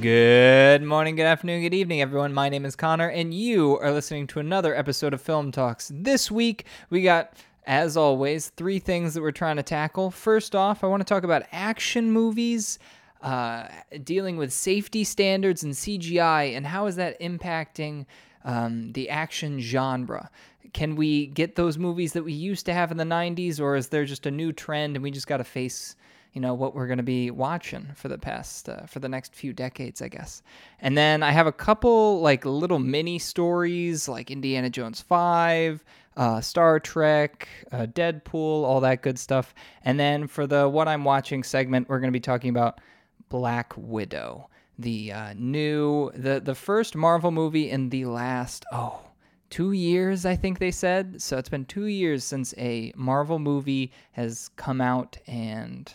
Good morning, good afternoon, good evening, everyone. My name is Connor, and you are listening to another episode of Film Talks. This week, we got, as always, three things that we're trying to tackle. First off, I want to talk about action movies, uh, dealing with safety standards and CGI, and how is that impacting um, the action genre? Can we get those movies that we used to have in the 90s, or is there just a new trend and we just got to face you know what we're going to be watching for the past uh, for the next few decades i guess and then i have a couple like little mini stories like indiana jones 5 uh, star trek uh, deadpool all that good stuff and then for the what i'm watching segment we're going to be talking about black widow the uh, new the the first marvel movie in the last oh two years, I think they said. So it's been two years since a Marvel movie has come out, and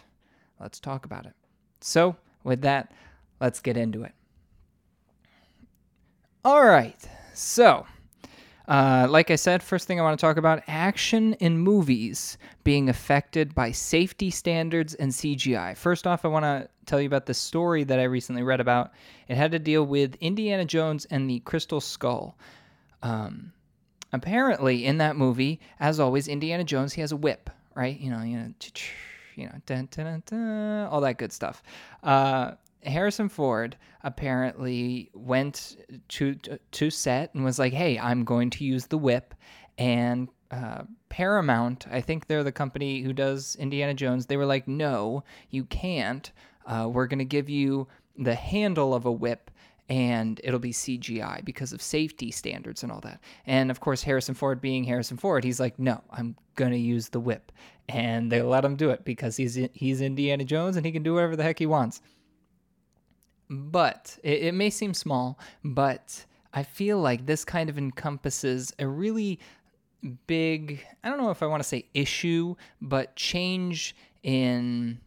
let's talk about it. So, with that, let's get into it. All right. So, uh, like I said, first thing I want to talk about action in movies being affected by safety standards and CGI. First off, I want to tell you about the story that I recently read about. It had to deal with Indiana Jones and the Crystal Skull. Um, apparently, in that movie, as always, Indiana Jones he has a whip, right? You know, you know, you know, dun, dun, dun, all that good stuff. Uh, Harrison Ford apparently went to to set and was like, "Hey, I'm going to use the whip," and uh, Paramount, I think they're the company who does Indiana Jones. They were like, "No, you can't. Uh, we're going to give you the handle of a whip." And it'll be CGI because of safety standards and all that. And of course, Harrison Ford being Harrison Ford, he's like, no, I'm gonna use the whip, and they let him do it because he's he's Indiana Jones and he can do whatever the heck he wants. But it, it may seem small, but I feel like this kind of encompasses a really big I don't know if I want to say issue, but change in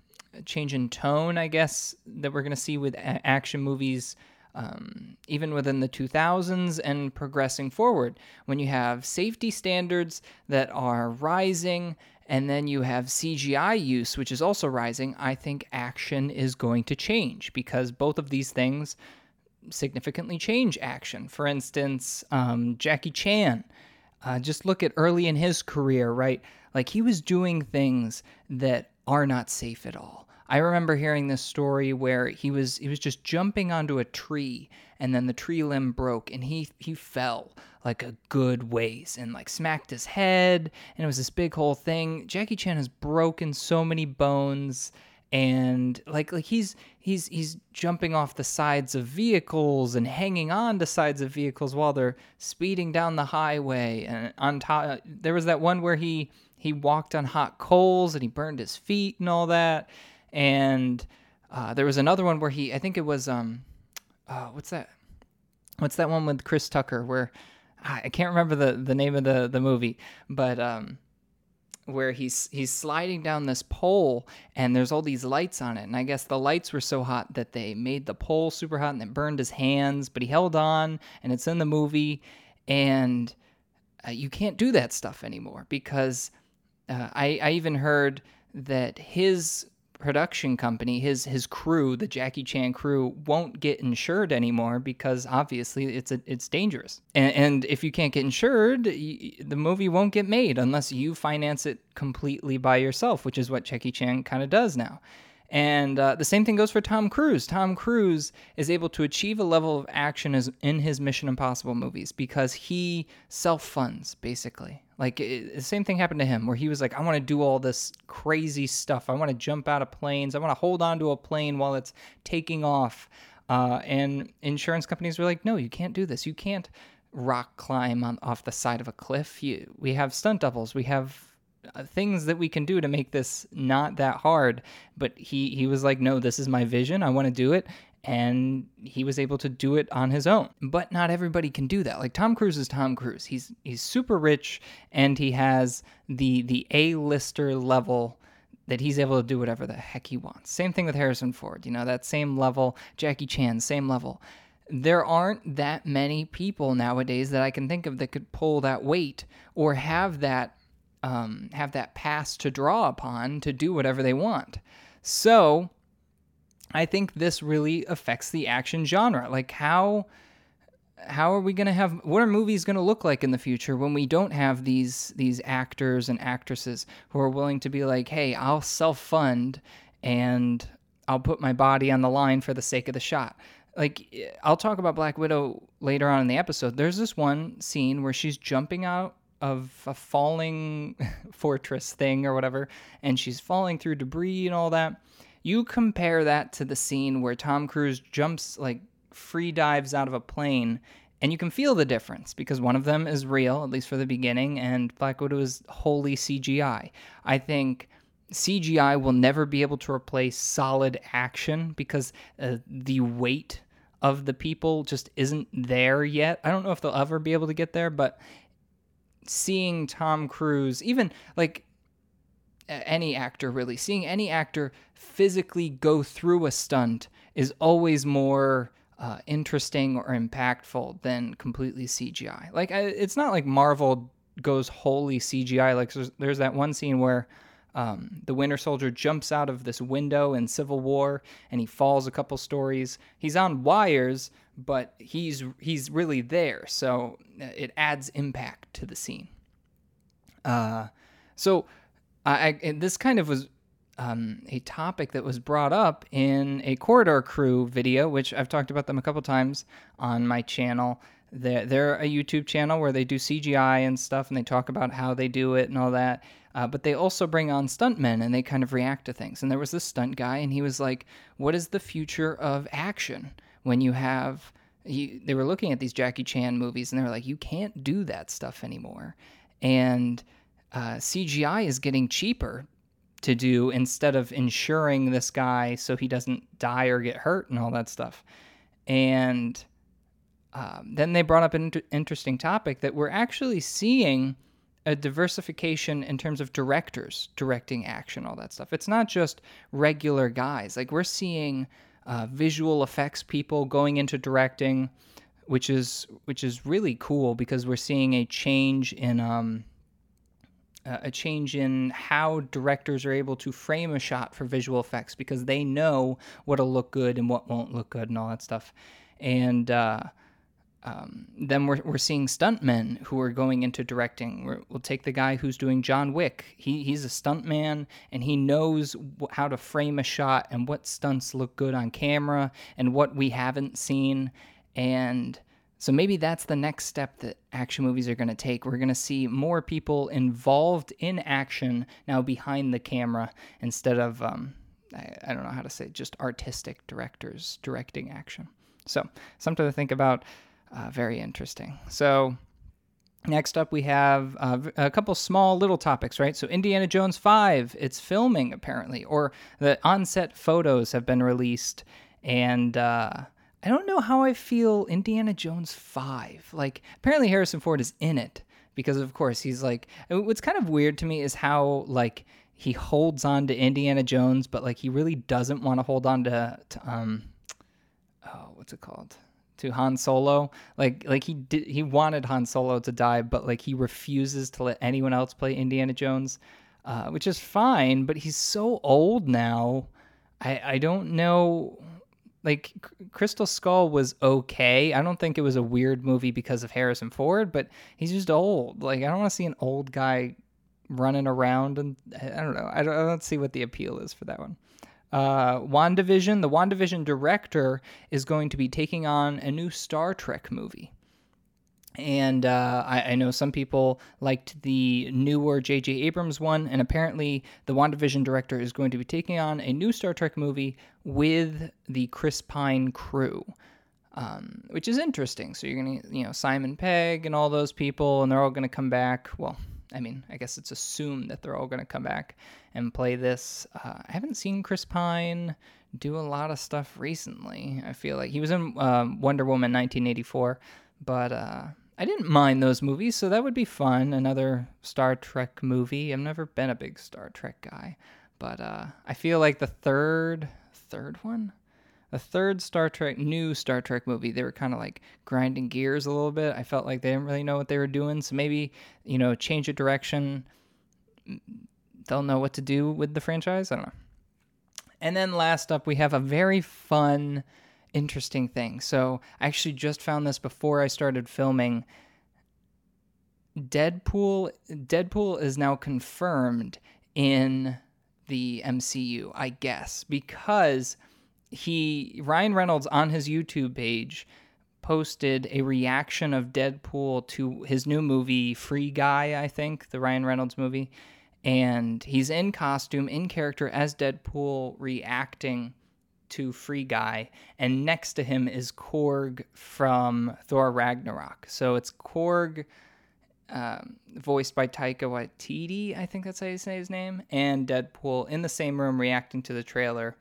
change in tone, I guess, that we're going to see with a- action movies um, even within the 2000s and progressing forward, when you have safety standards that are rising and then you have CGI use, which is also rising, I think action is going to change because both of these things significantly change action. For instance, um, Jackie Chan. Uh, just look at early in his career, right? Like he was doing things that are not safe at all. I remember hearing this story where he was he was just jumping onto a tree and then the tree limb broke and he he fell like a good ways and like smacked his head and it was this big whole thing. Jackie Chan has broken so many bones and like like he's he's he's jumping off the sides of vehicles and hanging on to sides of vehicles while they're speeding down the highway and on top there was that one where he he walked on hot coals and he burned his feet and all that and uh, there was another one where he, I think it was, um, uh, what's that? What's that one with Chris Tucker where I can't remember the, the name of the, the movie, but um, where he's he's sliding down this pole and there's all these lights on it, and I guess the lights were so hot that they made the pole super hot and it burned his hands, but he held on, and it's in the movie, and uh, you can't do that stuff anymore because uh, I I even heard that his production company, his his crew, the Jackie Chan crew, won't get insured anymore because obviously it's a, it's dangerous. And, and if you can't get insured, the movie won't get made unless you finance it completely by yourself, which is what Jackie Chan kind of does now. And uh, the same thing goes for Tom Cruise. Tom Cruise is able to achieve a level of action as in his Mission Impossible movies because he self funds, basically. Like, it, the same thing happened to him where he was like, I want to do all this crazy stuff. I want to jump out of planes. I want to hold on to a plane while it's taking off. Uh, and insurance companies were like, no, you can't do this. You can't rock climb on, off the side of a cliff. You, we have stunt doubles. We have uh, things that we can do to make this not that hard. But he he was like, no, this is my vision. I want to do it. And he was able to do it on his own. But not everybody can do that. Like Tom Cruise is Tom Cruise. He's he's super rich and he has the the A-lister level that he's able to do whatever the heck he wants. Same thing with Harrison Ford. You know, that same level, Jackie Chan, same level there aren't that many people nowadays that I can think of that could pull that weight or have that um, have that pass to draw upon to do whatever they want. So I think this really affects the action genre. Like how how are we going to have what are movies going to look like in the future when we don't have these these actors and actresses who are willing to be like, "Hey, I'll self-fund and I'll put my body on the line for the sake of the shot." Like eh, I'll talk about Black Widow later on in the episode. There's this one scene where she's jumping out of a falling fortress thing or whatever and she's falling through debris and all that you compare that to the scene where Tom Cruise jumps, like free dives out of a plane, and you can feel the difference because one of them is real, at least for the beginning, and Black Widow is wholly CGI. I think CGI will never be able to replace solid action because uh, the weight of the people just isn't there yet. I don't know if they'll ever be able to get there, but seeing Tom Cruise, even like any actor really seeing any actor physically go through a stunt is always more uh, interesting or impactful than completely CGI. Like I, it's not like Marvel goes wholly CGI. Like there's, there's that one scene where um, the Winter Soldier jumps out of this window in Civil War and he falls a couple stories. He's on wires, but he's he's really there, so uh, it adds impact to the scene. Uh, so I, I this kind of was um, a topic that was brought up in a Corridor Crew video, which I've talked about them a couple times on my channel. They're, they're a YouTube channel where they do CGI and stuff, and they talk about how they do it and all that. Uh, but they also bring on stuntmen and they kind of react to things. And there was this stunt guy, and he was like, "What is the future of action when you have?" They were looking at these Jackie Chan movies, and they were like, "You can't do that stuff anymore." And uh, CGI is getting cheaper to do instead of insuring this guy so he doesn't die or get hurt and all that stuff. And um, then they brought up an inter- interesting topic that we're actually seeing a diversification in terms of directors directing action, all that stuff. It's not just regular guys. Like we're seeing uh, visual effects people going into directing, which is which is really cool because we're seeing a change in um, a change in how directors are able to frame a shot for visual effects because they know what'll look good and what won't look good and all that stuff. And uh, um, then we're, we're seeing stuntmen who are going into directing. we will take the guy who's doing John Wick. He, he's a stuntman and he knows how to frame a shot and what stunts look good on camera and what we haven't seen. And so maybe that's the next step that action movies are going to take. We're going to see more people involved in action now behind the camera instead of, um, I, I, don't know how to say, just artistic directors directing action. So something to think about. Uh, very interesting. So next up, we have uh, a couple small little topics, right? So Indiana Jones 5, it's filming apparently, or the on-set photos have been released, and uh, I don't know how I feel Indiana Jones 5. Like, apparently Harrison Ford is in it because, of course, he's like. What's kind of weird to me is how, like, he holds on to Indiana Jones, but, like, he really doesn't want to hold on to, to um, oh, what's it called? To Han Solo. Like, like he did, he wanted Han Solo to die, but, like, he refuses to let anyone else play Indiana Jones, uh, which is fine, but he's so old now. I, I don't know like Crystal Skull was okay. I don't think it was a weird movie because of Harrison Ford, but he's just old. Like I don't want to see an old guy running around and I don't know. I don't, I don't see what the appeal is for that one. Uh, WandaVision, the WandaVision director is going to be taking on a new Star Trek movie. And uh, I, I, know some people liked the newer J.J. Abrams one, and apparently the WandaVision director is going to be taking on a new Star Trek movie with the Chris Pine crew, um, which is interesting. So you're going to, you know, Simon Pegg and all those people, and they're all going to come back. Well, I mean, I guess it's assumed that they're all going to come back and play this. Uh, I haven't seen Chris Pine do a lot of stuff recently. I feel like he was in um, Wonder Woman 1984, but. Uh, I didn't mind those movies, so that would be fun. Another Star Trek movie. I've never been a big Star Trek guy, but uh, I feel like the third, third one, the third Star Trek, new Star Trek movie, they were kind of like grinding gears a little bit. I felt like they didn't really know what they were doing, so maybe you know, change of direction. They'll know what to do with the franchise. I don't know. And then last up, we have a very fun, interesting thing. So I actually just found this before I started filming. Deadpool Deadpool is now confirmed in the MCU, I guess, because he Ryan Reynolds on his YouTube page posted a reaction of Deadpool to his new movie Free Guy, I think, the Ryan Reynolds movie, and he's in costume in character as Deadpool reacting to Free Guy, and next to him is Korg from Thor Ragnarok. So it's Korg um, voiced by Taika Waititi, I think that's how you say his name, and Deadpool in the same room reacting to the trailer.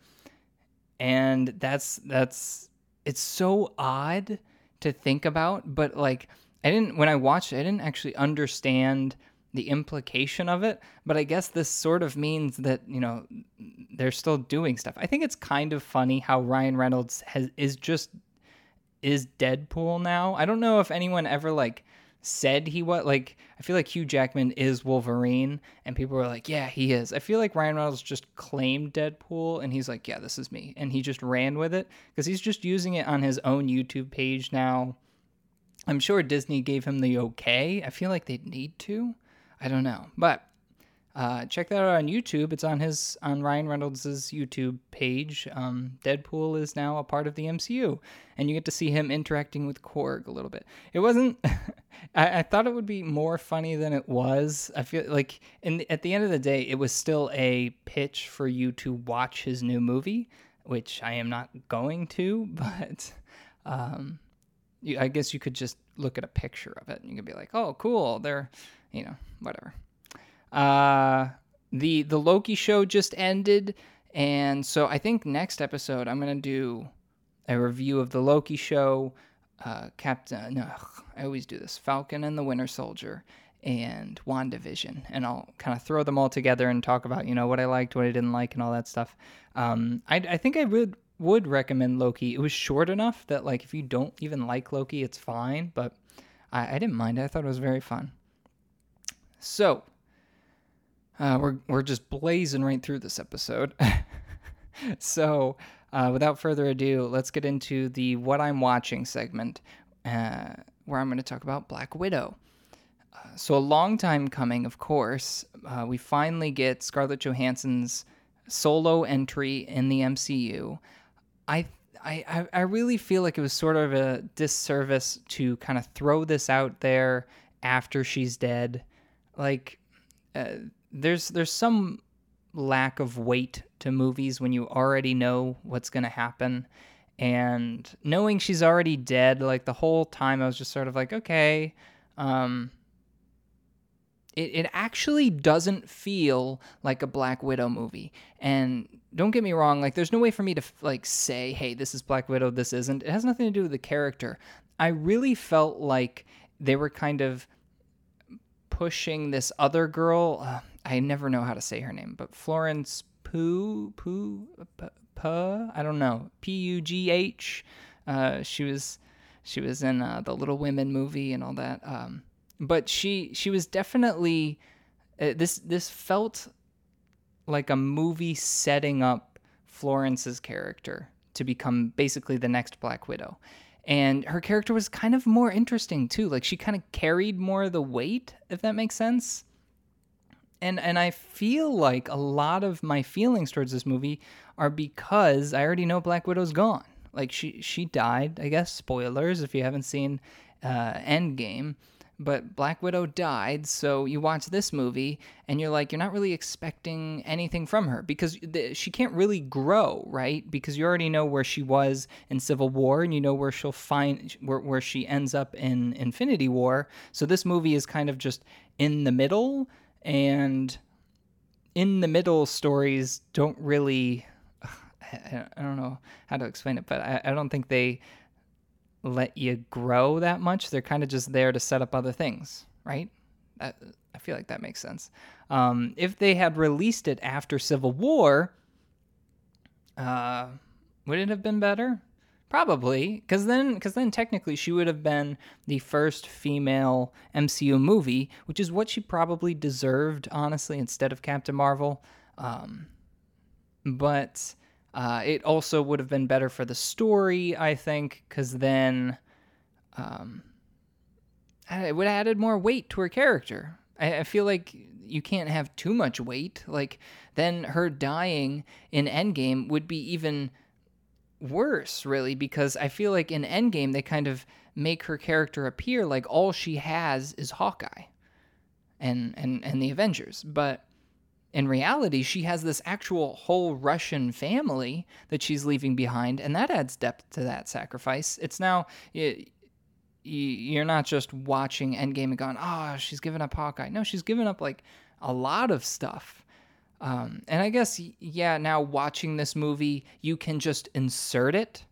And that's that's it's so odd to think about, but like I didn't when I watched it, I didn't actually understand the implication of it, but I guess this sort of means that, you know, they're still doing stuff. I think it's kind of funny how Ryan Reynolds has is just is Deadpool now. I don't know if anyone ever like said he was like I feel like Hugh Jackman is Wolverine and people were like, "Yeah, he is." I feel like Ryan Reynolds just claimed Deadpool and he's like, "Yeah, this is me." And he just ran with it because he's just using it on his own YouTube page now. I'm sure Disney gave him the okay. I feel like they'd need to. I don't know. But uh, check that out on YouTube. It's on his on Ryan Reynolds' YouTube page. Um, Deadpool is now a part of the MCU, and you get to see him interacting with Korg a little bit. It wasn't. I, I, thought it would be more funny than it was. I feel like, in at the end of the day, it was still a pitch for you to watch his new movie, which I am not going to. But um, you, I guess you could just look at a picture of it, and you could be like, "Oh, cool! They're, you know, whatever." Uh, the the Loki show just ended, and so I think next episode I'm gonna do a review of the Loki show. Uh, Captain, I always do this. Falcon and the Winter Soldier and WandaVision, and I'll kind of throw them all together and talk about you know what I liked, what I didn't like, and all that stuff. Um, I, I think I would would recommend Loki. It was short enough that like if you don't even like Loki, it's fine. But I, I didn't mind. I thought it was very fun. So uh, we're we're just blazing right through this episode. so, uh, without further ado, let's get into the what I'm watching segment, uh, where I'm going to talk about Black Widow. Uh, so, a long time coming, of course, uh, we finally get Scarlett Johansson's solo entry in the MCU. I I, I really feel like it was sort of a disservice to kind of throw this out there after she's dead. Like, uh, there's there's some lack of weight to movies when you already know what's going to happen. And knowing she's already dead like the whole time i was just sort of like okay um it, it actually doesn't feel like a black widow movie. And don't get me wrong like there's no way for me to like say hey this is black widow this isn't. It has nothing to do with the character. I really felt like they were kind of pushing this other girl uh, I never know how to say her name, but Florence Pugh, Pugh, I don't know, P U G H. Uh, she was she was in uh, the Little Women movie and all that. Um, but she she was definitely uh, this this felt like a movie setting up Florence's character to become basically the next Black Widow. And her character was kind of more interesting too. Like she kind of carried more of the weight, if that makes sense and and I feel like a lot of my feelings towards this movie are because I already know Black Widow's gone. Like she she died. I guess spoilers if you haven't seen uh, Endgame. But Black Widow died, so you watch this movie and you're like, you're not really expecting anything from her because the, she can't really grow, right? Because you already know where she was in Civil War and you know where she'll find where, where she ends up in Infinity War. So this movie is kind of just in the middle and in the middle stories don't really I don't know how to explain it, but I, I don't think they let you grow that much. They're kind of just there to set up other things, right? I, I feel like that makes sense. Um, if they had released it after Civil War, uh, would it have been better? Probably, because then, because then technically she would have been the first female MCU movie, which is what she probably deserved, honestly, instead of Captain Marvel. Um, but Uh, it also would have been better for the story, I think, because then um, it would have added more weight to her character. I, I feel like you can't have too much weight. Like, then her dying in Endgame would be even worse, really, because I feel like in Endgame, they kind of make her character appear like all she has is Hawkeye and, and, and the Avengers. But in reality, she has this actual whole Russian family that she's leaving behind, and that adds depth to that sacrifice. It's now you're not just watching Endgame and going, "Oh, she's giving up Hawkeye." No, she's giving up like a lot of stuff. Um, and I guess yeah, now watching this movie, you can just insert it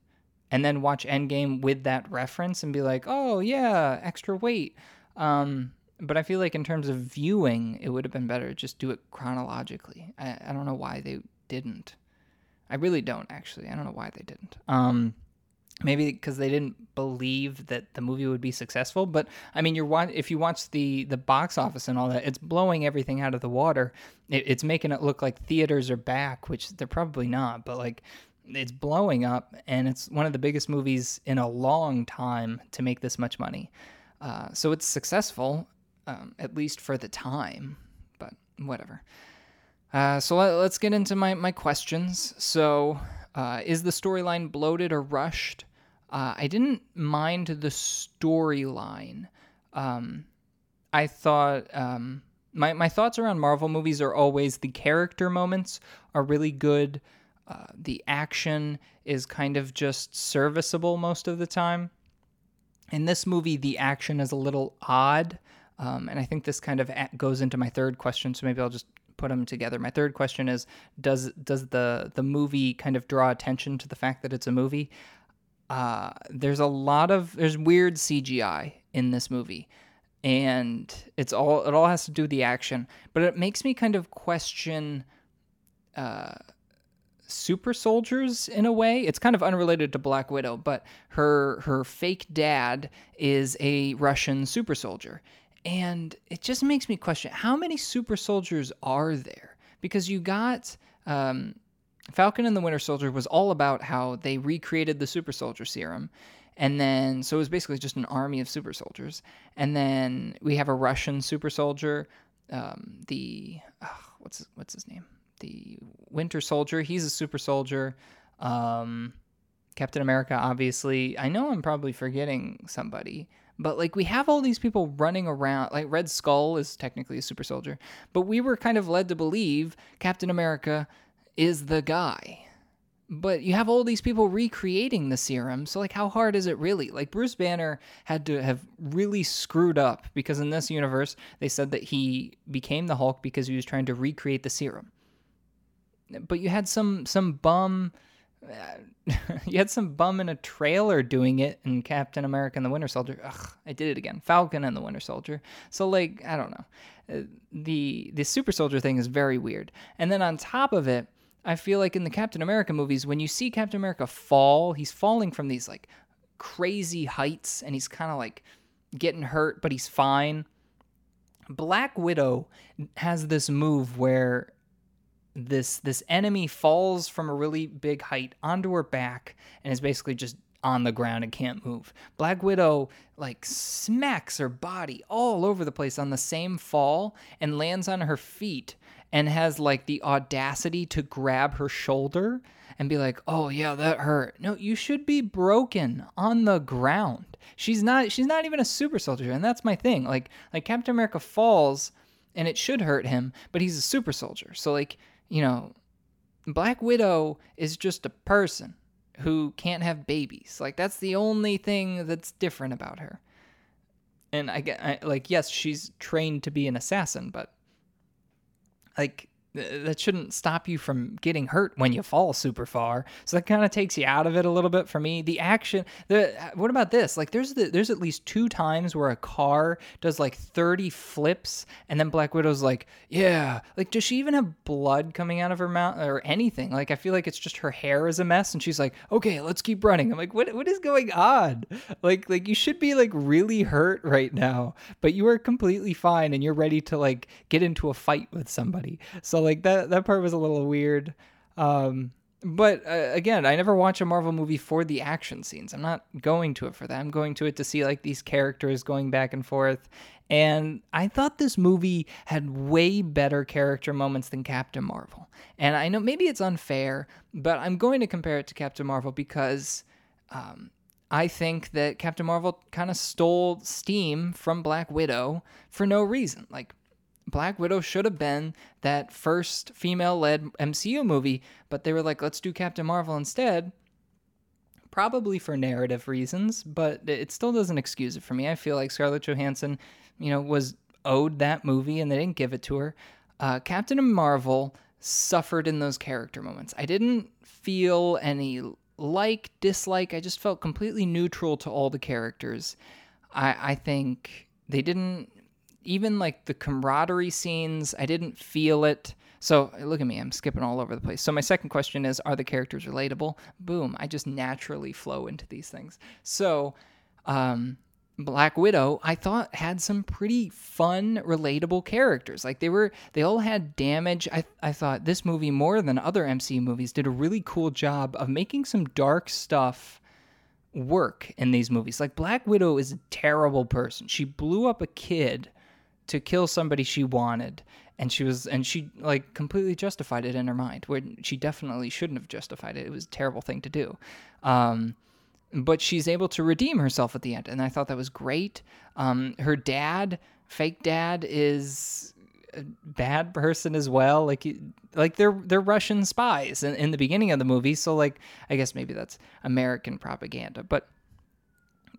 and then watch Endgame with that reference and be like, "Oh yeah, extra weight." Um, but I feel like in terms of viewing, it would have been better to just do it chronologically. I, I don't know why they didn't. I really don't actually. I don't know why they didn't. Um, maybe because they didn't believe that the movie would be successful but i mean you're if you watch the the box office and all that it's blowing everything out of the water it, it's making it look like theaters are back which they're probably not but like it's blowing up and it's one of the biggest movies in a long time to make this much money uh, so it's successful um, at least for the time but whatever uh, so let, us get into my, my questions so uh, is the storyline bloated or rushed uh, I didn't mind the storyline. Um, I thought um, my my thoughts around Marvel movies are always the character moments are really good. Uh, the action is kind of just serviceable most of the time. In this movie, the action is a little odd, um, and I think this kind of goes into my third question. So maybe I'll just put them together. My third question is: Does does the the movie kind of draw attention to the fact that it's a movie? uh, there's a lot of there's weird CGI in this movie, and it's all it all has to do with the action. But it makes me kind of question uh, super soldiers in a way. It's kind of unrelated to Black Widow, but her her fake dad is a Russian super soldier, and it just makes me question how many super soldiers are there because you got. Um, Falcon and the Winter Soldier was all about how they recreated the super soldier serum. And then, so it was basically just an army of super soldiers. And then we have a Russian super soldier, um, the, what's, what's his name? The Winter Soldier. He's a super soldier. Um, Captain America, obviously. I know I'm probably forgetting somebody, but like we have all these people running around. Like Red Skull is technically a super soldier, but we were kind of led to believe Captain America is the guy. But you have all these people recreating the serum, so like how hard is it really? Like Bruce Banner had to have really screwed up because in this universe they said that he became the Hulk because he was trying to recreate the serum. But you had some some bum you had some bum in a trailer doing it in Captain America and the Winter Soldier. Ugh, I did it again. Falcon and the Winter Soldier. So like, I don't know. Uh, the the super soldier thing is very weird. And then on top of it, I feel like in the Captain America movies, when you see Captain America fall, he's falling from these like crazy heights and he's kind of like getting hurt, but he's fine. Black Widow has this move where this this enemy falls from a really big height onto her back and is basically just on the ground and can't move. Black Widow like smacks her body all over the place on the same fall and lands on her feet and has like the audacity to grab her shoulder and be like, "Oh yeah, that hurt." No, you should be broken on the ground. She's not she's not even a super soldier, and that's my thing. Like like Captain America falls and it should hurt him, but he's a super soldier. So like, you know, Black Widow is just a person who can't have babies. Like that's the only thing that's different about her. And I get like yes, she's trained to be an assassin, but like that shouldn't stop you from getting hurt when you fall super far. So that kind of takes you out of it a little bit for me. The action, the uh, what about this? Like there's the, there's at least two times where a car does like 30 flips and then Black Widow's like, "Yeah." Like does she even have blood coming out of her mouth or anything? Like I feel like it's just her hair is a mess and she's like, "Okay, let's keep running." I'm like, "What what is going on?" Like like you should be like really hurt right now, but you are completely fine and you're ready to like get into a fight with somebody. So like that that part was a little weird. Um, but uh, again, I never watch a Marvel movie for the action scenes. I'm not going to it for that. I'm going to it to see like these characters going back and forth. And I thought this movie had way better character moments than Captain Marvel. And I know maybe it's unfair, but I'm going to compare it to Captain Marvel because um, I think that Captain Marvel kind of stole steam from Black Widow for no reason. Like, Black Widow should have been that first female led MCU movie, but they were like, let's do Captain Marvel instead. Probably for narrative reasons, but it still doesn't excuse it for me. I feel like Scarlett Johansson, you know, was owed that movie and they didn't give it to her. Uh, Captain Marvel suffered in those character moments. I didn't feel any like, dislike. I just felt completely neutral to all the characters. I, I think they didn't even like the camaraderie scenes, I didn't feel it. So look at me, I'm skipping all over the place. So my second question is Are the characters relatable? Boom, I just naturally flow into these things. So, um, Black Widow, I thought had some pretty fun, relatable characters. Like they were, they all had damage. I, I thought this movie, more than other MCU movies, did a really cool job of making some dark stuff work in these movies. Like Black Widow is a terrible person. She blew up a kid to kill somebody she wanted and she was and she like completely justified it in her mind where she definitely shouldn't have justified it. It was a terrible thing to do. Um, but she's able to redeem herself at the end and i thought that was great. Um, her dad fake dad is a bad person as well. Like like they're they're russian spies in, in the beginning of the movie so like i guess maybe that's american propaganda but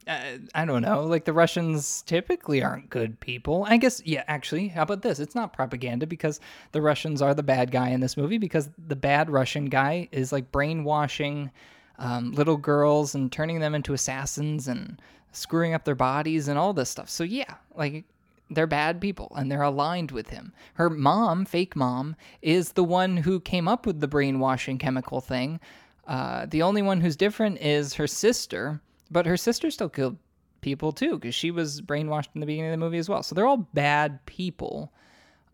uh, I don't know. Like the Russians typically aren't good people. I guess, yeah, actually, how about this? It's not propaganda because the Russians are the bad guy in this movie because the bad Russian guy is like brainwashing um, little girls and turning them into assassins and screwing up their bodies and all this stuff. So, yeah, like they're bad people and they're aligned with him. Her mom, fake mom, is the one who came up with the brainwashing chemical thing. Uh, the only one who's different is her sister but her sister still killed people too, because she was brainwashed in the beginning of the movie as well. So they're all bad people.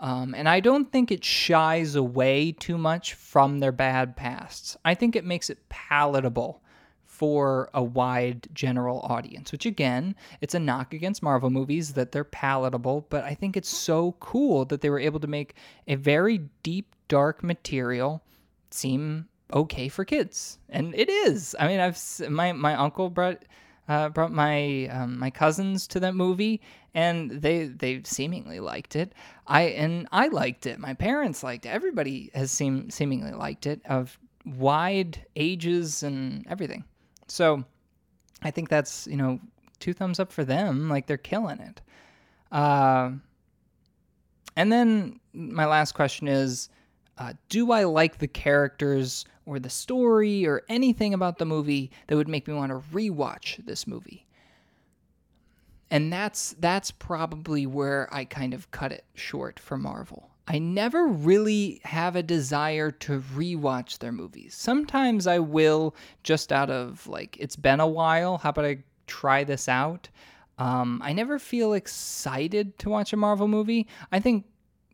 Um, and I don't think it shies away too much from their bad pasts. I think it makes it palatable for a wide general audience, which again, it's a knock against Marvel movies that they're palatable, but I think it's so cool that they were able to make a very deep, dark material seem okay for kids, and it is. I mean, I've my my uncle brought uh, brought my um, my cousins to that movie, and they they seemingly liked it. I and I liked it. My parents liked it. Everybody has seem seemingly liked it of wide ages and everything. So, I think that's you know two thumbs up for them. Like they're killing it. Uh, and then my last question is uh, do I like the characters or the story or anything about the movie that would make me want to rewatch this movie? And that's that's probably where I kind of cut it short for Marvel. I never really have a desire to rewatch their movies. Sometimes I will just out of like it's been a while. How about I try this out? Um, I never feel excited to watch a Marvel movie. I think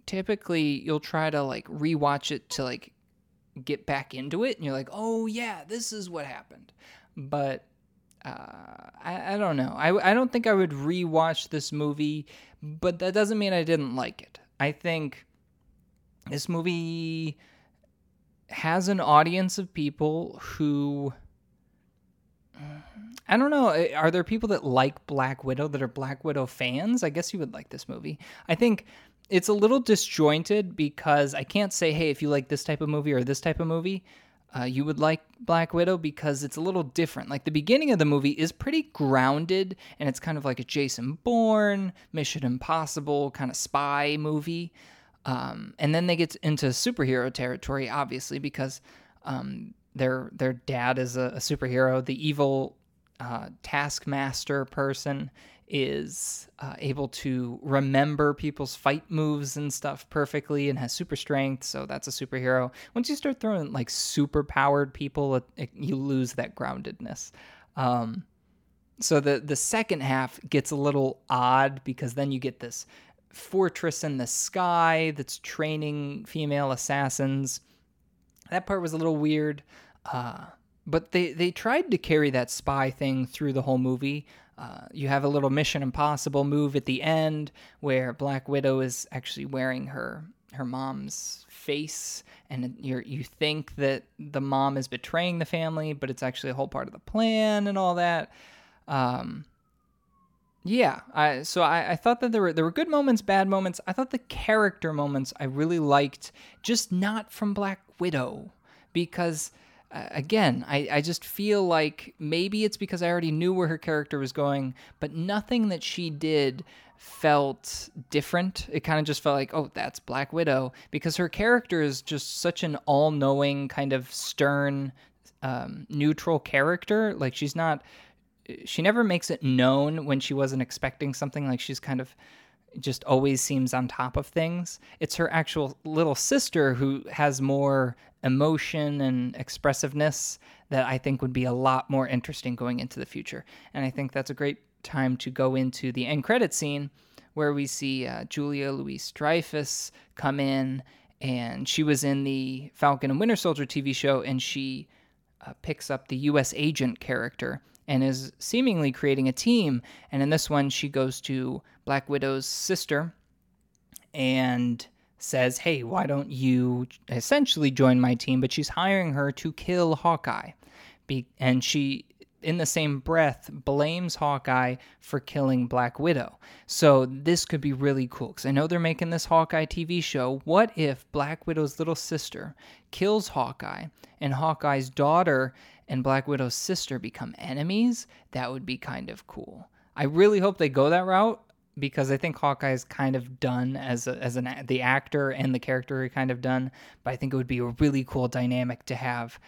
typically you'll try to like rewatch it to like get back into it and you're like oh yeah this is what happened but uh, I, I don't know I, I don't think i would rewatch this movie but that doesn't mean i didn't like it i think this movie has an audience of people who I don't know. Are there people that like Black Widow that are Black Widow fans? I guess you would like this movie. I think it's a little disjointed because I can't say, hey, if you like this type of movie or this type of movie, uh, you would like Black Widow because it's a little different. Like the beginning of the movie is pretty grounded and it's kind of like a Jason Bourne, Mission Impossible kind of spy movie. Um, and then they get into superhero territory, obviously, because um, their their dad is a, a superhero. The evil uh, Taskmaster person is uh, able to remember people's fight moves and stuff perfectly and has super strength, so that's a superhero. Once you start throwing like super powered people, it, it, you lose that groundedness. Um, so the the second half gets a little odd because then you get this fortress in the sky that's training female assassins that part was a little weird. Uh, but they they tried to carry that spy thing through the whole movie. Uh, you have a little Mission Impossible move at the end where Black Widow is actually wearing her her mom's face, and you you think that the mom is betraying the family, but it's actually a whole part of the plan and all that. Um, yeah, I, so I, I thought that there were there were good moments, bad moments. I thought the character moments I really liked, just not from Black Widow, because again, I, I just feel like maybe it's because I already knew where her character was going, but nothing that she did felt different. It kind of just felt like, oh, that's Black Widow, because her character is just such an all knowing, kind of stern, um, neutral character. Like, she's not, she never makes it known when she wasn't expecting something. Like, she's kind of just always seems on top of things. It's her actual little sister who has more emotion and expressiveness that I think would be a lot more interesting going into the future. And I think that's a great time to go into the end credit scene where we see uh, Julia Louise Dreyfus come in, and she was in the Falcon and Winter Soldier TV show, and she uh, picks up the U.S. agent character and is seemingly creating a team. And in this one, she goes to Black Widow's sister and says, Hey, why don't you essentially join my team? But she's hiring her to kill Hawkeye. Be- and she, in the same breath, blames Hawkeye for killing Black Widow. So this could be really cool because I know they're making this Hawkeye TV show. What if Black Widow's little sister kills Hawkeye and Hawkeye's daughter and Black Widow's sister become enemies? That would be kind of cool. I really hope they go that route because I think Hawkeye is kind of done as a, as an the actor and the character are kind of done. But I think it would be a really cool dynamic to have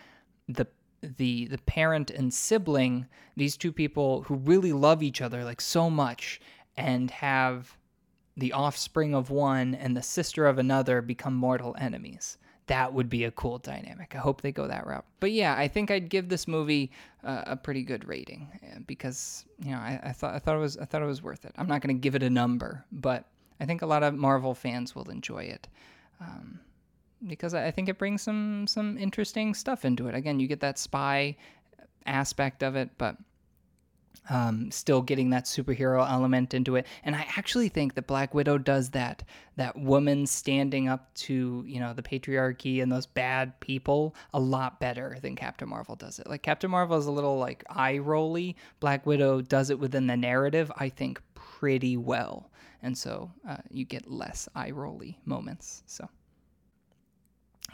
the the the parent and sibling, these two people who really love each other like so much, and have the offspring of one and the sister of another become mortal enemies that would be a cool dynamic. I hope they go that route. But yeah, I think I'd give this movie uh, a pretty good rating uh, because you know I, I, thought I thought it was I thought it was worth it. I'm not going to give it a number, but I think a lot of Marvel fans will enjoy it. Um, because I think it brings some some interesting stuff into it. Again, you get that spy aspect of it, but um, still getting that superhero element into it. And I actually think that Black Widow does that. That woman standing up to you know the patriarchy and those bad people a lot better than Captain Marvel does it. Like Captain Marvel is a little like eye rolly. Black Widow does it within the narrative. I think pretty well, and so uh, you get less eye rolly moments. So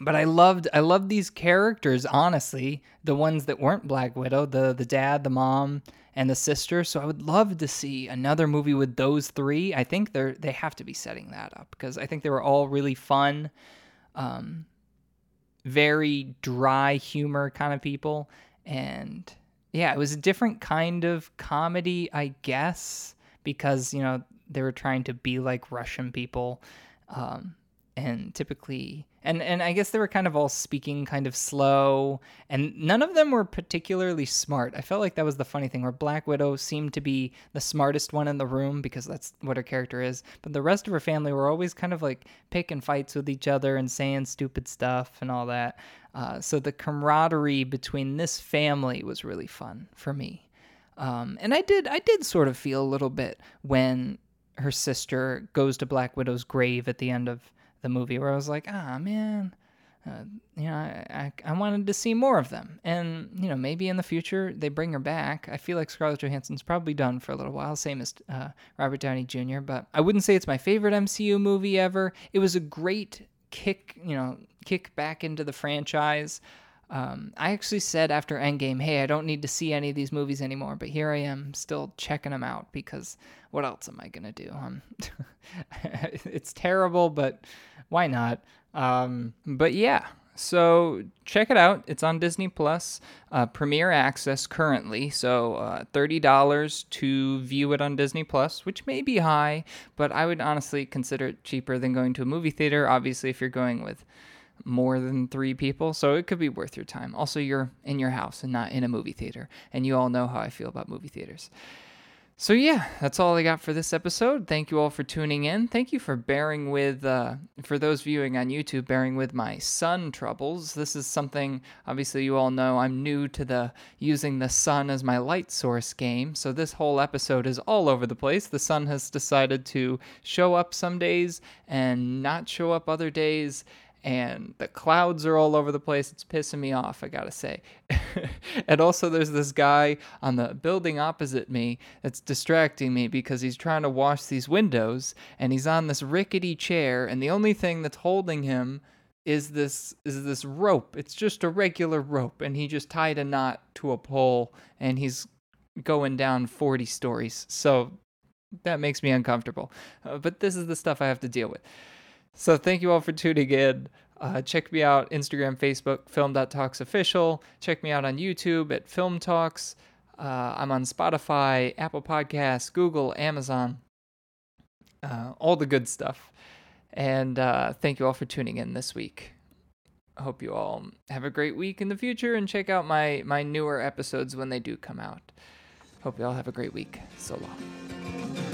but I loved I loved these characters honestly the ones that weren't Black Widow the the dad the mom and the sister so I would love to see another movie with those three. I think they're they have to be setting that up because I think they were all really fun um, very dry humor kind of people. And yeah it was a different kind of comedy I guess because you know they were trying to be like Russian people. Um, and typically and and I guess they were kind of all speaking kind of slow and none of them were particularly smart. I felt like that was the funny thing where Black Widow seemed to be the smartest one in the room because that's what her character is, but the rest of her family were always kind of like picking fights with each other and saying stupid stuff and all that. Uh, so the camaraderie between this family was really fun for me. Um, and I did I did sort of feel a little bit when her sister goes to Black Widow's grave at the end of the movie where I was like, ah, man, uh, you know, I, I, I, wanted to see more of them. And, you know, maybe in the future they bring her back. I feel like Scarlett Johansson's probably done for a little while, same as uh, Robert Downey Jr., but I wouldn't say it's my favorite MCU movie ever. It was a great kick, you know, kick back into the franchise. Um, I actually said after Endgame, hey, I don't need to see any of these movies anymore, but here I am still checking them out because what else am I going to do? Um, it's terrible, but why not? Um, but yeah, so check it out. It's on Disney Plus, uh, Premier Access currently. So uh, thirty dollars to view it on Disney Plus, which may be high, but I would honestly consider it cheaper than going to a movie theater. Obviously, if you're going with more than three people, so it could be worth your time. Also, you're in your house and not in a movie theater, and you all know how I feel about movie theaters. So, yeah, that's all I got for this episode. Thank you all for tuning in. Thank you for bearing with, uh, for those viewing on YouTube, bearing with my sun troubles. This is something, obviously, you all know I'm new to the using the sun as my light source game. So, this whole episode is all over the place. The sun has decided to show up some days and not show up other days and the clouds are all over the place. It's pissing me off, I gotta say. and also, there's this guy on the building opposite me that's distracting me because he's trying to wash these windows and he's on this rickety chair, and the only thing that's holding him is this is this rope. It's just a regular rope, and he just tied a knot to a pole and he's going down 40 stories. So that makes me uncomfortable. Uh, but this is the stuff I have to deal with. So thank you all for tuning in. Uh, check me out Instagram, Facebook, Film.Talks official. Check me out on YouTube at Film Talks. Uh, I'm on Spotify, Apple Podcasts, Google, Amazon, uh, all the good stuff. And uh, thank you all for tuning in this week. Hope you all have a great week in the future and check out my my newer episodes when they do come out. Hope you all have a great week. So long.